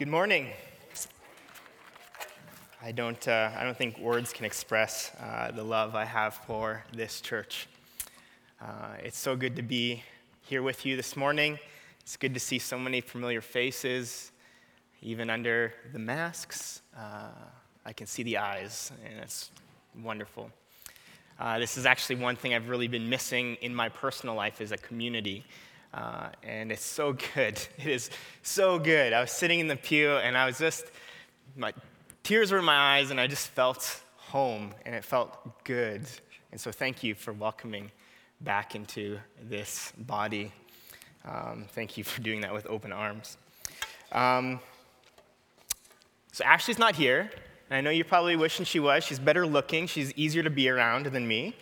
Good morning. I don't, uh, I don't think words can express uh, the love I have for this church. Uh, it's so good to be here with you this morning. It's good to see so many familiar faces, even under the masks. Uh, I can see the eyes, and it's wonderful. Uh, this is actually one thing I've really been missing in my personal life is a community. Uh, and it's so good. It is so good. I was sitting in the pew and I was just, my tears were in my eyes and I just felt home and it felt good. And so thank you for welcoming back into this body. Um, thank you for doing that with open arms. Um, so Ashley's not here. And I know you're probably wishing she was. She's better looking, she's easier to be around than me.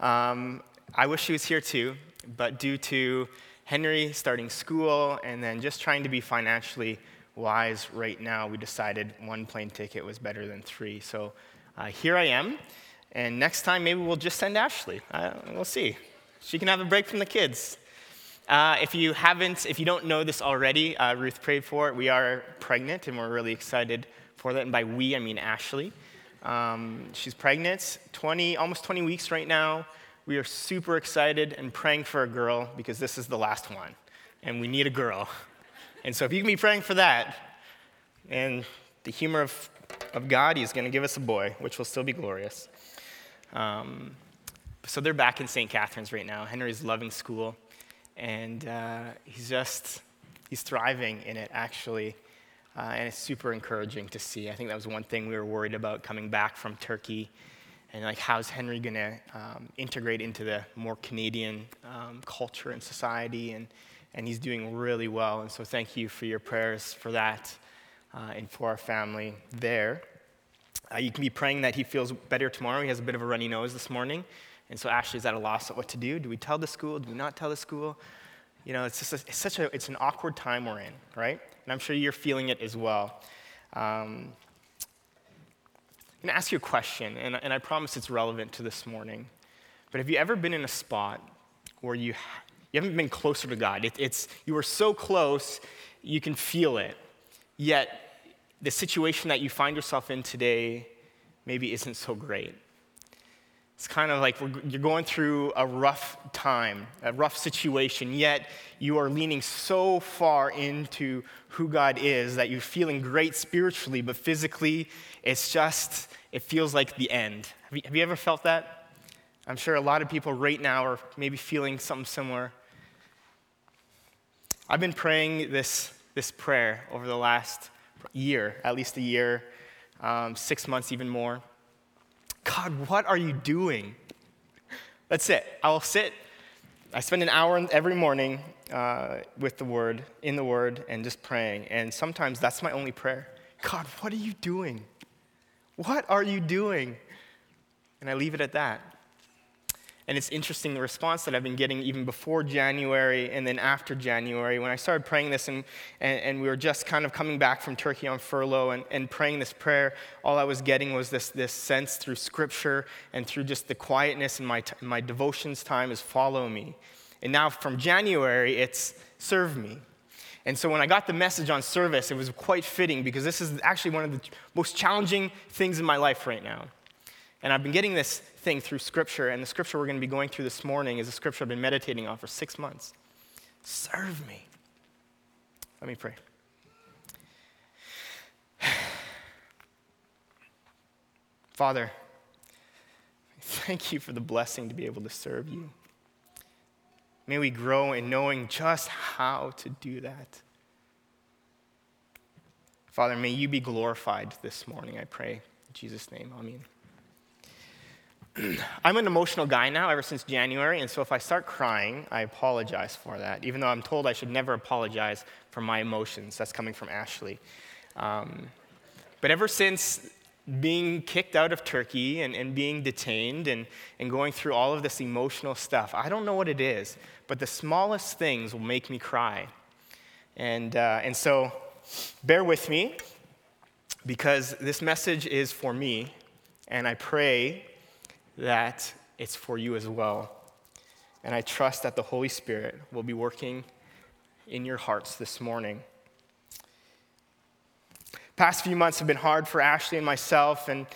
Um, I wish she was here too, but due to Henry starting school and then just trying to be financially wise right now, we decided one plane ticket was better than three. So uh, here I am. And next time, maybe we'll just send Ashley. Uh, we'll see. She can have a break from the kids. Uh, if you haven't, if you don't know this already, uh, Ruth prayed for it. We are pregnant, and we're really excited for that. And by we, I mean Ashley. Um, she's pregnant, 20, almost 20 weeks right now. We are super excited and praying for a girl because this is the last one, and we need a girl. And so if you can be praying for that, and the humor of, of God, He's going to give us a boy, which will still be glorious. Um, so they're back in St. Catharines right now. Henry's loving school, and uh, he's just, he's thriving in it, actually. Uh, and it's super encouraging to see. I think that was one thing we were worried about coming back from Turkey and like how's Henry going to um, integrate into the more Canadian um, culture and society, and, and he's doing really well. And so thank you for your prayers for that uh, and for our family there. Uh, you can be praying that he feels better tomorrow. He has a bit of a runny nose this morning, and so Ashley's at a loss of what to do. Do we tell the school? Do we not tell the school? You know, it's just a, it's such a it's an awkward time we're in, right? And I'm sure you're feeling it as well. Um, going to ask you a question, and, and I promise it's relevant to this morning. But have you ever been in a spot where you, you haven't been closer to God? It, it's, you are so close, you can feel it. Yet, the situation that you find yourself in today maybe isn't so great. It's kind of like you're going through a rough time, a rough situation, yet you are leaning so far into who God is that you're feeling great spiritually, but physically, it's just, it feels like the end. Have you, have you ever felt that? I'm sure a lot of people right now are maybe feeling something similar. I've been praying this, this prayer over the last year, at least a year, um, six months, even more. God, what are you doing? That's it. I will sit. I spend an hour every morning uh, with the Word, in the Word, and just praying. And sometimes that's my only prayer. God, what are you doing? What are you doing? And I leave it at that. And it's interesting the response that I've been getting even before January and then after January. When I started praying this and, and, and we were just kind of coming back from Turkey on furlough and, and praying this prayer, all I was getting was this, this sense through scripture and through just the quietness in my, t- my devotions time is follow me. And now from January, it's serve me. And so when I got the message on service, it was quite fitting because this is actually one of the most challenging things in my life right now. And I've been getting this thing through Scripture, and the Scripture we're going to be going through this morning is a Scripture I've been meditating on for six months. Serve me. Let me pray. Father, thank you for the blessing to be able to serve you. May we grow in knowing just how to do that. Father, may you be glorified this morning, I pray. In Jesus' name, amen. I'm an emotional guy now ever since January, and so if I start crying, I apologize for that, even though I'm told I should never apologize for my emotions. That's coming from Ashley. Um, but ever since being kicked out of Turkey and, and being detained and, and going through all of this emotional stuff, I don't know what it is, but the smallest things will make me cry. And, uh, and so bear with me because this message is for me, and I pray that it's for you as well. And I trust that the Holy Spirit will be working in your hearts this morning. Past few months have been hard for Ashley and myself, and,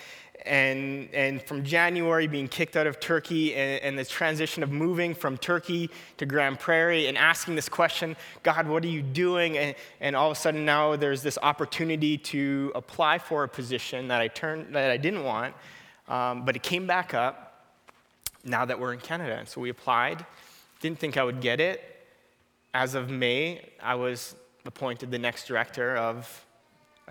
and, and from January being kicked out of Turkey and, and the transition of moving from Turkey to Grande Prairie and asking this question, God, what are you doing? And, and all of a sudden now there's this opportunity to apply for a position that I, turned, that I didn't want, um, but it came back up now that we're in Canada. And so we applied, didn't think I would get it. As of May, I was appointed the next director of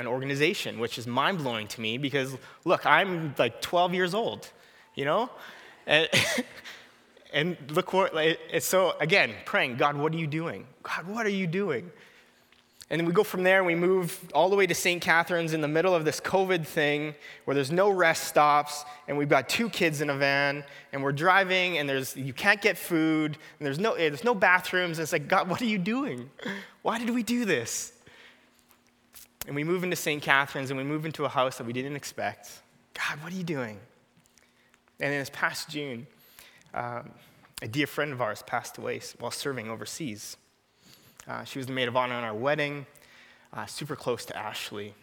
an organization, which is mind blowing to me because, look, I'm like 12 years old, you know? And, and look what, so again, praying, God, what are you doing? God, what are you doing? And then we go from there and we move all the way to St. Catharines in the middle of this COVID thing where there's no rest stops and we've got two kids in a van and we're driving and there's, you can't get food and there's no, there's no bathrooms. And it's like, God, what are you doing? Why did we do this? And we move into St. Catharines and we move into a house that we didn't expect. God, what are you doing? And in this past June, um, a dear friend of ours passed away while serving overseas. Uh, she was the maid of honor on our wedding, uh, super close to Ashley.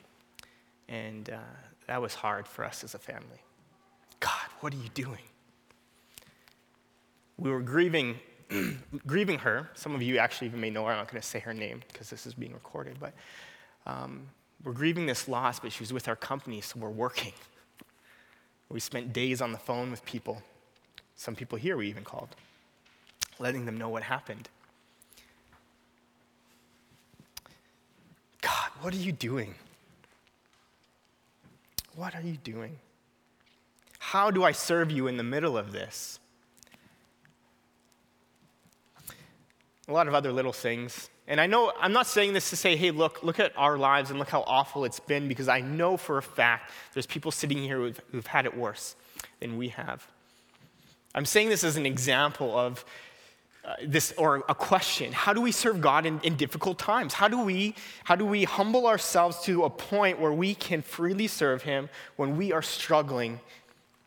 And uh, that was hard for us as a family. God, what are you doing? We were grieving, grieving her. Some of you actually even may know her. I'm not going to say her name because this is being recorded. But um, we're grieving this loss, but she was with our company, so we're working. We spent days on the phone with people. Some people here we even called, letting them know what happened. God, what are you doing? What are you doing? How do I serve you in the middle of this? A lot of other little things. And I know I'm not saying this to say, hey, look, look at our lives and look how awful it's been, because I know for a fact there's people sitting here who've, who've had it worse than we have. I'm saying this as an example of uh, this or a question how do we serve god in, in, difficult times how do we how do we humble ourselves to a point where we can freely serve him when we are struggling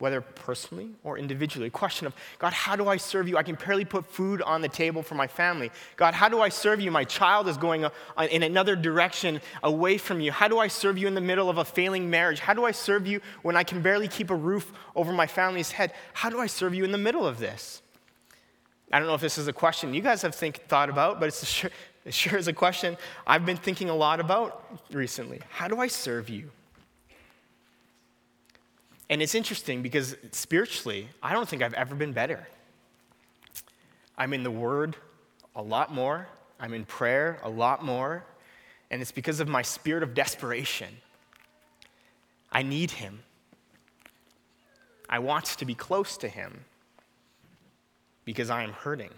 whether personally or individually. A question of god how do i serve you? I can barely put food on the table for my family. God how do i serve you? My child is going uh, in another direction away from you. How do i serve you in the middle of a failing marriage? How do i serve you when i can barely keep a roof over my family's head? How do i serve you in the middle of this? I don't know if this is a question you guys have think, thought about, but it's sure, it sure is a question I've been thinking a lot about recently. How do I serve you? And it's interesting because spiritually, I don't think I've ever been better. I'm in the Word a lot more, I'm in prayer a lot more, and it's because of my spirit of desperation. I need Him. I want to be close to Him because I am hurting.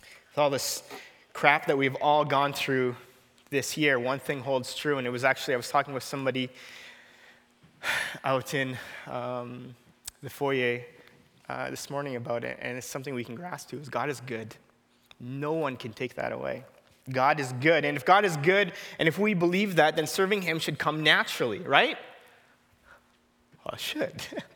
With all this crap that we've all gone through this year, one thing holds true, and it was actually, I was talking with somebody out in um, the foyer uh, this morning about it, and it's something we can grasp to is God is good. No one can take that away. God is good. And if God is good, and if we believe that, then serving Him should come naturally, right? Well, it should.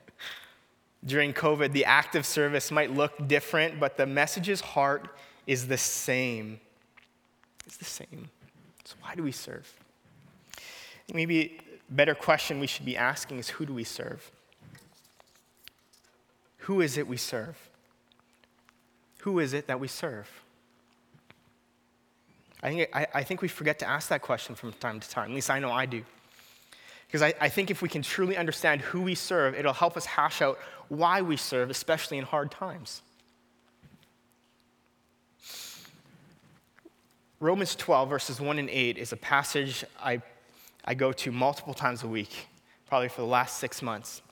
during COVID, the active service might look different, but the message's heart is the same. It's the same. So, why do we serve? Maybe better question we should be asking is who do we serve? Who is it we serve? Who is it that we serve? I think, I, I think we forget to ask that question from time to time. At least I know I do. Because I, I think if we can truly understand who we serve, it'll help us hash out why we serve, especially in hard times. Romans 12, verses 1 and 8, is a passage I, I go to multiple times a week, probably for the last six months.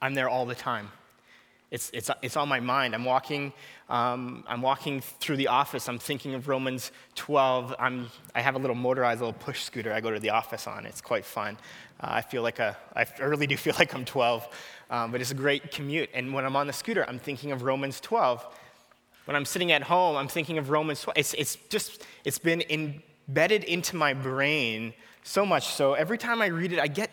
I'm there all the time. It's, it's, it's on my mind. I'm walking, um, I'm walking through the office. I'm thinking of Romans 12. I'm, I have a little motorized little push scooter I go to the office on. It's quite fun. Uh, I feel like a, I really do feel like I'm 12, um, but it's a great commute. And when I'm on the scooter, I'm thinking of Romans 12. When I'm sitting at home, I'm thinking of Romans 12. It's, it's just, it's been embedded into my brain so much so every time I read it, I get,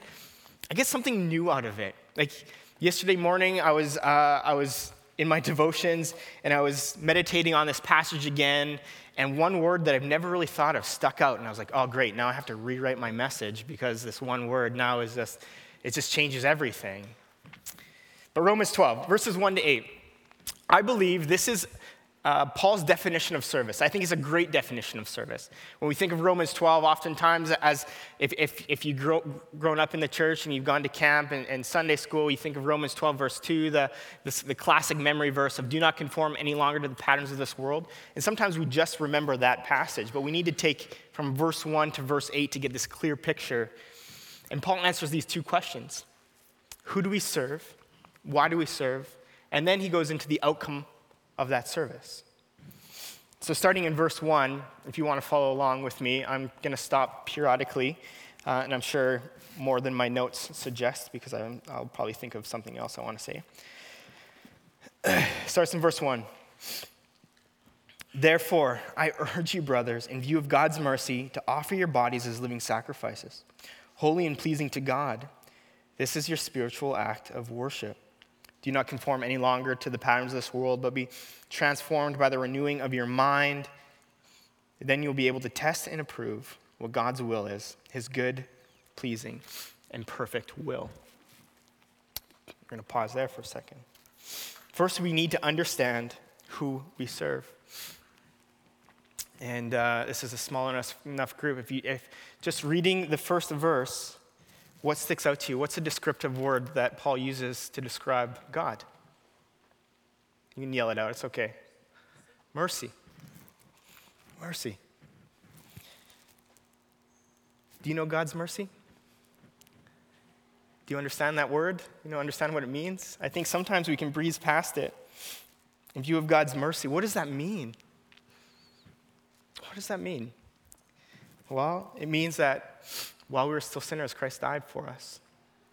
I get something new out of it. Like, Yesterday morning, I was, uh, I was in my devotions and I was meditating on this passage again, and one word that I've never really thought of stuck out, and I was like, oh, great, now I have to rewrite my message because this one word now is just, it just changes everything. But Romans 12, verses 1 to 8, I believe this is uh, Paul's definition of service. I think it's a great definition of service. When we think of Romans 12, oftentimes as if, if, if you've grow, grown up in the church and you've gone to camp and, and Sunday school, you think of Romans 12, verse 2, the, the, the classic memory verse of do not conform any longer to the patterns of this world. And sometimes we just remember that passage, but we need to take from verse 1 to verse 8 to get this clear picture. And Paul answers these two questions Who do we serve? Why do we serve? And then he goes into the outcome of that service. So, starting in verse 1, if you want to follow along with me, I'm going to stop periodically, uh, and I'm sure more than my notes suggest because i will probably think of something else I want to say. Starts in verse 1. Therefore, I urge you, brothers, in view of God's mercy, to offer your bodies as living sacrifices, holy and pleasing to God. This is your spiritual act of worship. Do not conform any longer to the patterns of this world, but be transformed by the renewing of your mind. Then you'll be able to test and approve what God's will is, his good, pleasing, and perfect will. We're going to pause there for a second. First, we need to understand who we serve. And uh, this is a small enough, enough group. If, you, if just reading the first verse, what sticks out to you? What's a descriptive word that Paul uses to describe God? You can yell it out, it's okay. Mercy. Mercy. Do you know God's mercy? Do you understand that word? You know, understand what it means? I think sometimes we can breeze past it. In view of God's mercy, what does that mean? What does that mean? Well, it means that while we were still sinners, Christ died for us.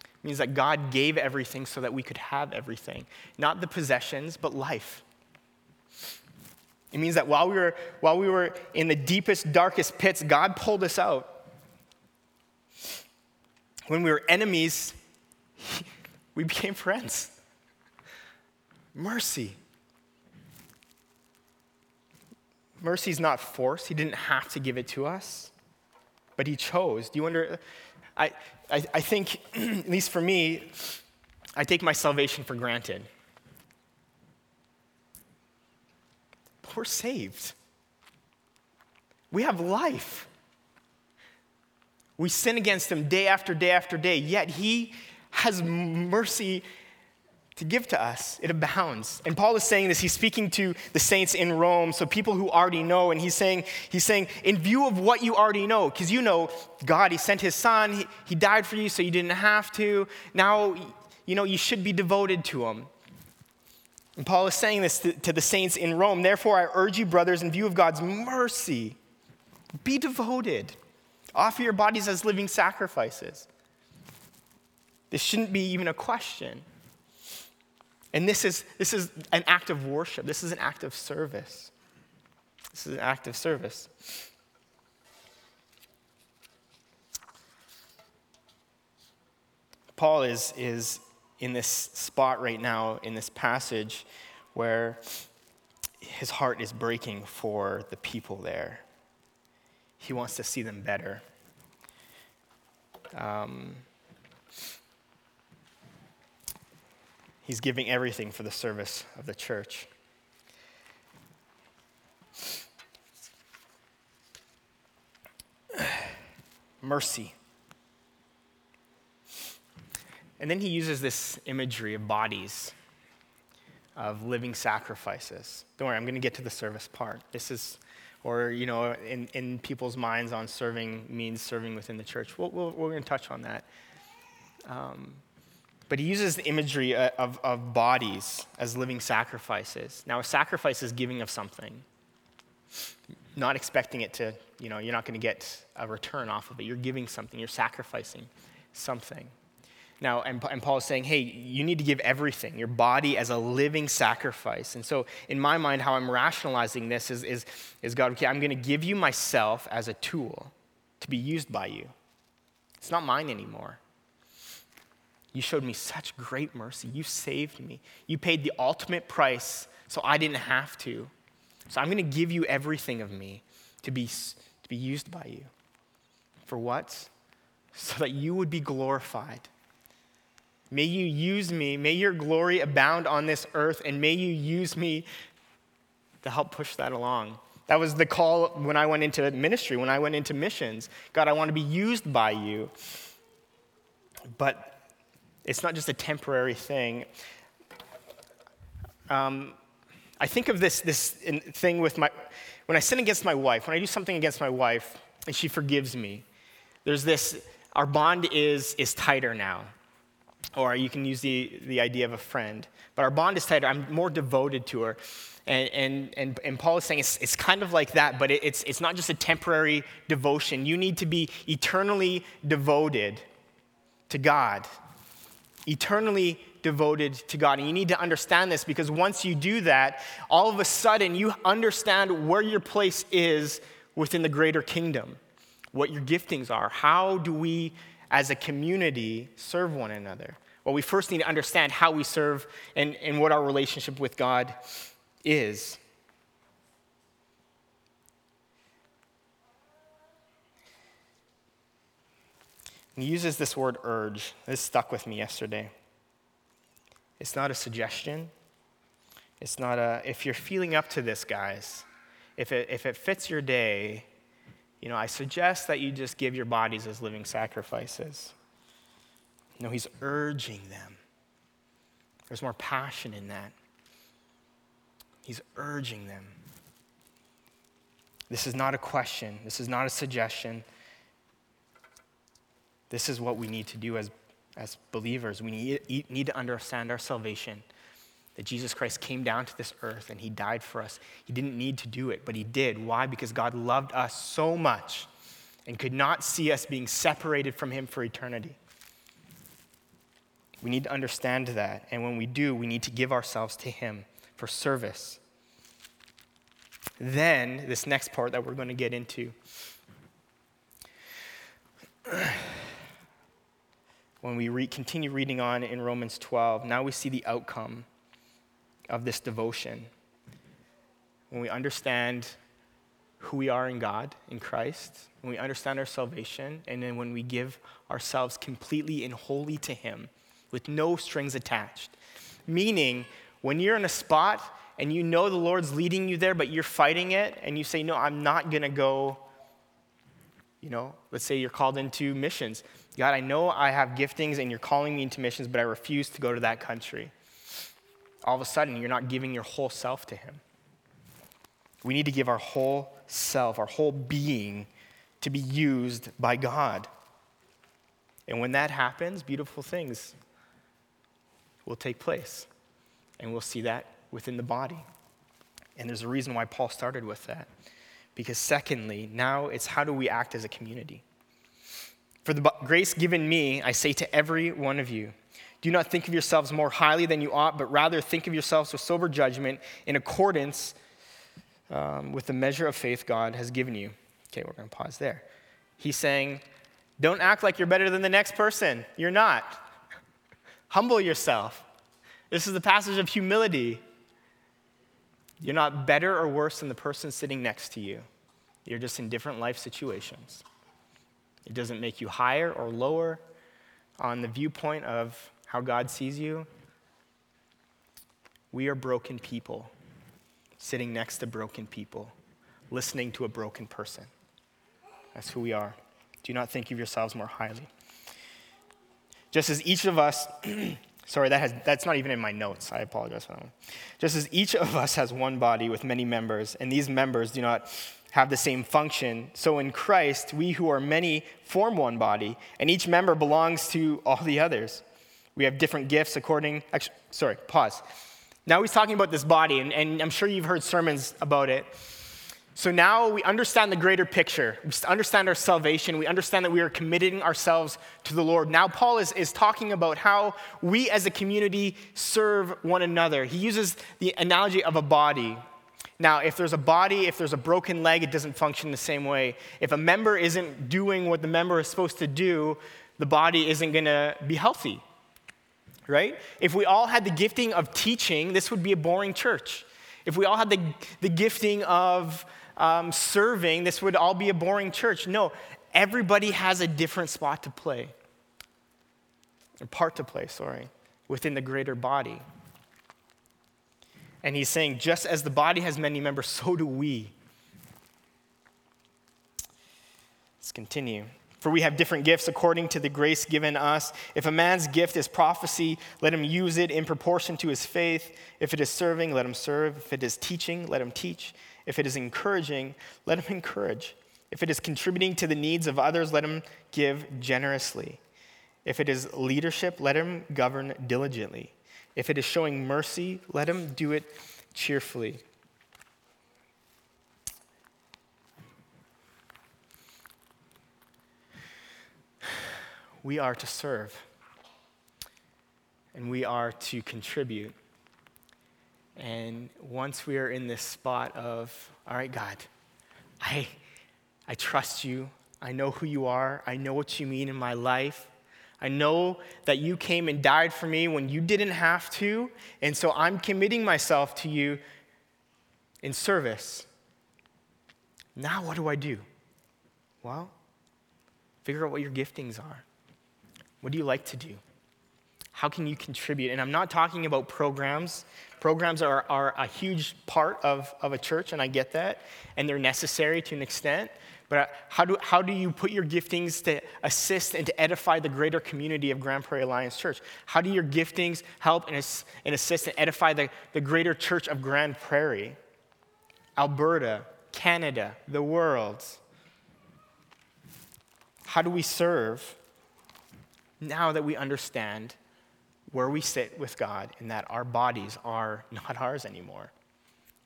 It means that God gave everything so that we could have everything. Not the possessions, but life. It means that while we were, while we were in the deepest, darkest pits, God pulled us out. When we were enemies, we became friends. Mercy. Mercy is not force. He didn't have to give it to us but he chose. Do you wonder? I, I, I think, at least for me, I take my salvation for granted. But we're saved. We have life. We sin against him day after day after day, yet he has mercy to give to us. It abounds. And Paul is saying this, he's speaking to the saints in Rome, so people who already know, and he's saying, he's saying, in view of what you already know, because you know God, he sent his son, he, he died for you so you didn't have to. Now, you know, you should be devoted to him. And Paul is saying this to, to the saints in Rome. Therefore, I urge you, brothers, in view of God's mercy, be devoted. Offer your bodies as living sacrifices. This shouldn't be even a question. And this is, this is an act of worship. This is an act of service. This is an act of service. Paul is, is in this spot right now in this passage where his heart is breaking for the people there. He wants to see them better. Um, He's giving everything for the service of the church. Mercy. And then he uses this imagery of bodies, of living sacrifices. Don't worry, I'm going to get to the service part. This is, or, you know, in, in people's minds on serving means serving within the church. we we we are going to touch on that. Um, but he uses the imagery uh, of, of bodies as living sacrifices. Now, a sacrifice is giving of something, not expecting it to, you know, you're not going to get a return off of it. You're giving something, you're sacrificing something. Now, and, and Paul is saying, hey, you need to give everything, your body as a living sacrifice. And so, in my mind, how I'm rationalizing this is, is, is God, okay, I'm going to give you myself as a tool to be used by you. It's not mine anymore. You showed me such great mercy. You saved me. You paid the ultimate price so I didn't have to. So I'm going to give you everything of me to be, to be used by you. For what? So that you would be glorified. May you use me. May your glory abound on this earth, and may you use me to help push that along. That was the call when I went into ministry, when I went into missions. God, I want to be used by you. But it's not just a temporary thing. Um, I think of this, this thing with my, when I sin against my wife, when I do something against my wife and she forgives me, there's this, our bond is, is tighter now. Or you can use the, the idea of a friend. But our bond is tighter. I'm more devoted to her. And, and, and, and Paul is saying it's, it's kind of like that, but it, it's, it's not just a temporary devotion. You need to be eternally devoted to God. Eternally devoted to God. And you need to understand this because once you do that, all of a sudden you understand where your place is within the greater kingdom, what your giftings are. How do we, as a community, serve one another? Well, we first need to understand how we serve and, and what our relationship with God is. He uses this word urge. This stuck with me yesterday. It's not a suggestion. It's not a, if you're feeling up to this, guys, if it, if it fits your day, you know, I suggest that you just give your bodies as living sacrifices. No, he's urging them. There's more passion in that. He's urging them. This is not a question. This is not a suggestion. This is what we need to do as as believers, we need, need to understand our salvation. That Jesus Christ came down to this earth and he died for us. He didn't need to do it, but he did. Why? Because God loved us so much and could not see us being separated from him for eternity. We need to understand that. And when we do, we need to give ourselves to him for service. Then, this next part that we're going to get into when we re- continue reading on in Romans 12, now we see the outcome of this devotion. When we understand who we are in God, in Christ, when we understand our salvation, and then when we give ourselves completely and wholly to Him with no strings attached. Meaning, when you're in a spot and you know the Lord's leading you there, but you're fighting it, and you say, No, I'm not going to go. You know, let's say you're called into missions. God, I know I have giftings and you're calling me into missions, but I refuse to go to that country. All of a sudden, you're not giving your whole self to Him. We need to give our whole self, our whole being, to be used by God. And when that happens, beautiful things will take place. And we'll see that within the body. And there's a reason why Paul started with that. Because, secondly, now it's how do we act as a community? For the grace given me, I say to every one of you, do not think of yourselves more highly than you ought, but rather think of yourselves with sober judgment in accordance um, with the measure of faith God has given you. Okay, we're going to pause there. He's saying, don't act like you're better than the next person. You're not. Humble yourself. This is the passage of humility. You're not better or worse than the person sitting next to you, you're just in different life situations. It doesn't make you higher or lower on the viewpoint of how God sees you. We are broken people, sitting next to broken people, listening to a broken person. That's who we are. Do not think of yourselves more highly. Just as each of us, sorry, that has, that's not even in my notes. I apologize for that one. Just as each of us has one body with many members, and these members do not have the same function. So in Christ, we who are many form one body, and each member belongs to all the others. We have different gifts according, actually, sorry, pause. Now he's talking about this body, and, and I'm sure you've heard sermons about it. So now we understand the greater picture. We understand our salvation. We understand that we are committing ourselves to the Lord. Now, Paul is, is talking about how we as a community serve one another. He uses the analogy of a body. Now, if there's a body, if there's a broken leg, it doesn't function the same way. If a member isn't doing what the member is supposed to do, the body isn't going to be healthy. right? If we all had the gifting of teaching, this would be a boring church. If we all had the, the gifting of um, serving, this would all be a boring church. No, everybody has a different spot to play, or part to play, sorry, within the greater body. And he's saying, just as the body has many members, so do we. Let's continue. For we have different gifts according to the grace given us. If a man's gift is prophecy, let him use it in proportion to his faith. If it is serving, let him serve. If it is teaching, let him teach. If it is encouraging, let him encourage. If it is contributing to the needs of others, let him give generously. If it is leadership, let him govern diligently. If it is showing mercy, let him do it cheerfully. we are to serve and we are to contribute. And once we are in this spot of, all right, God, I, I trust you. I know who you are. I know what you mean in my life. I know that you came and died for me when you didn't have to. And so I'm committing myself to you in service. Now, what do I do? Well, figure out what your giftings are. What do you like to do? How can you contribute? And I'm not talking about programs. Programs are, are a huge part of, of a church, and I get that, and they're necessary to an extent. But uh, how do, how do you put your giftings to assist and to edify the greater community of Grande Prairie Alliance Church? How do your giftings help and, and assist and edify the, the greater church of Grande Prairie, Alberta, Canada, the world? How do we serve now that we understand where we sit with God and that our bodies are not ours anymore,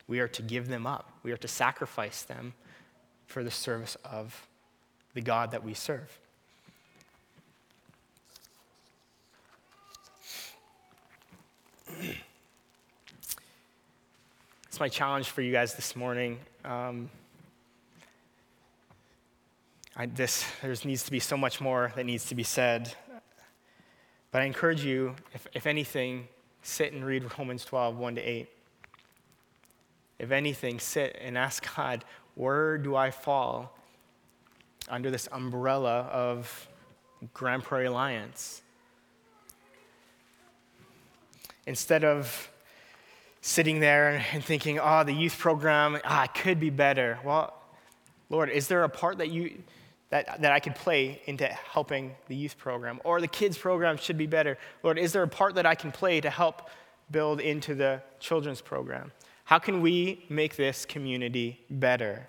we are to give them up. We are to sacrifice them for the service of the God that we serve. It's my challenge for you guys this morning. Um, I, this, there needs to be so much more that needs to be said. But I encourage you, if, if anything, sit and read Romans 12, 1 to 8. If anything, sit and ask God, where do I fall under this umbrella of Grande Prairie Alliance? Instead of sitting there and thinking, oh, the youth program, ah, could be better. Well, Lord, is there a part that you that, that I could play into helping the youth program? Or the kids program should be better. Lord, is there a part that I can play to help build into the children's program? How can we make this community better?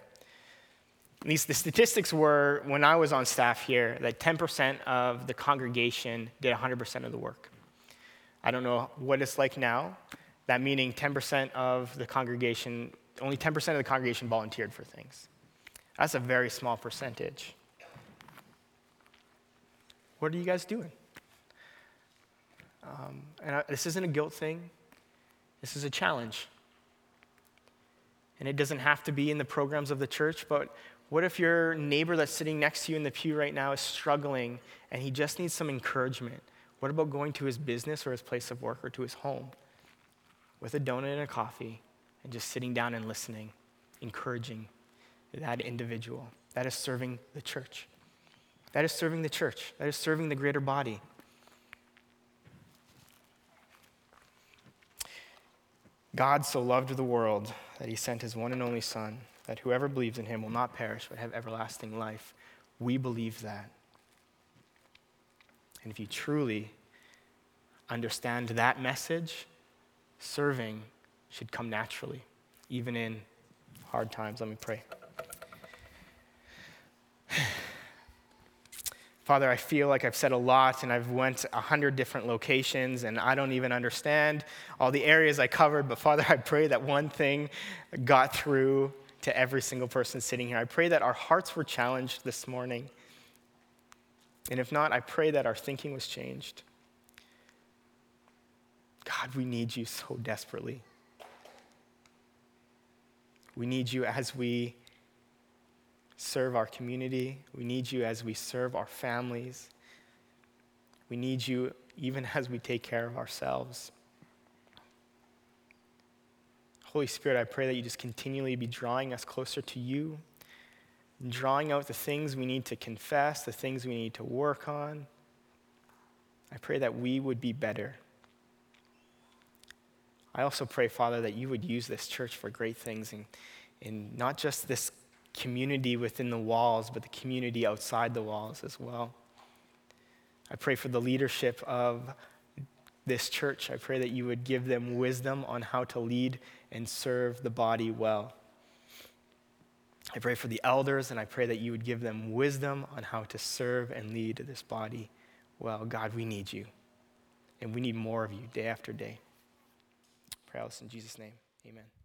Least the statistics were when I was on staff here that 10% of the congregation did 100% of the work. I don't know what it's like now. That meaning 10% of the congregation, only 10% of the congregation volunteered for things. That's a very small percentage. What are you guys doing? Um, and I, this isn't a guilt thing, this is a challenge. And it doesn't have to be in the programs of the church, but what if your neighbor that's sitting next to you in the pew right now is struggling and he just needs some encouragement? What about going to his business or his place of work or to his home with a donut and a coffee and just sitting down and listening, encouraging that individual? That is serving the church. That is serving the church, that is serving the greater body. God so loved the world that he sent his one and only Son, that whoever believes in him will not perish but have everlasting life. We believe that. And if you truly understand that message, serving should come naturally, even in hard times. Let me pray. Father, I feel like I've said a lot and I've went a hundred different locations and I don't even understand all the areas I covered, but Father, I pray that one thing got through to every single person sitting here. I pray that our hearts were challenged this morning. And if not, I pray that our thinking was changed. God, we need you so desperately. We need you as we serve our community. We need you as we serve our families. We need you even as we take care of ourselves. Holy Spirit, I pray that you just continually be drawing us closer to you, drawing out the things we need to confess, the things we need to work on. I pray that we would be better. I also pray, Father, that you would use this church for great things and, and not just this community within the walls, but the community outside the walls as well. I pray for the leadership of this church. I pray that you would give them wisdom on how to lead and serve the body well. I pray for the elders, and I pray that you would give them wisdom on how to serve and lead this body well. God, we need you, and we need more of you day after day. Pray all this in Jesus' name. Amen.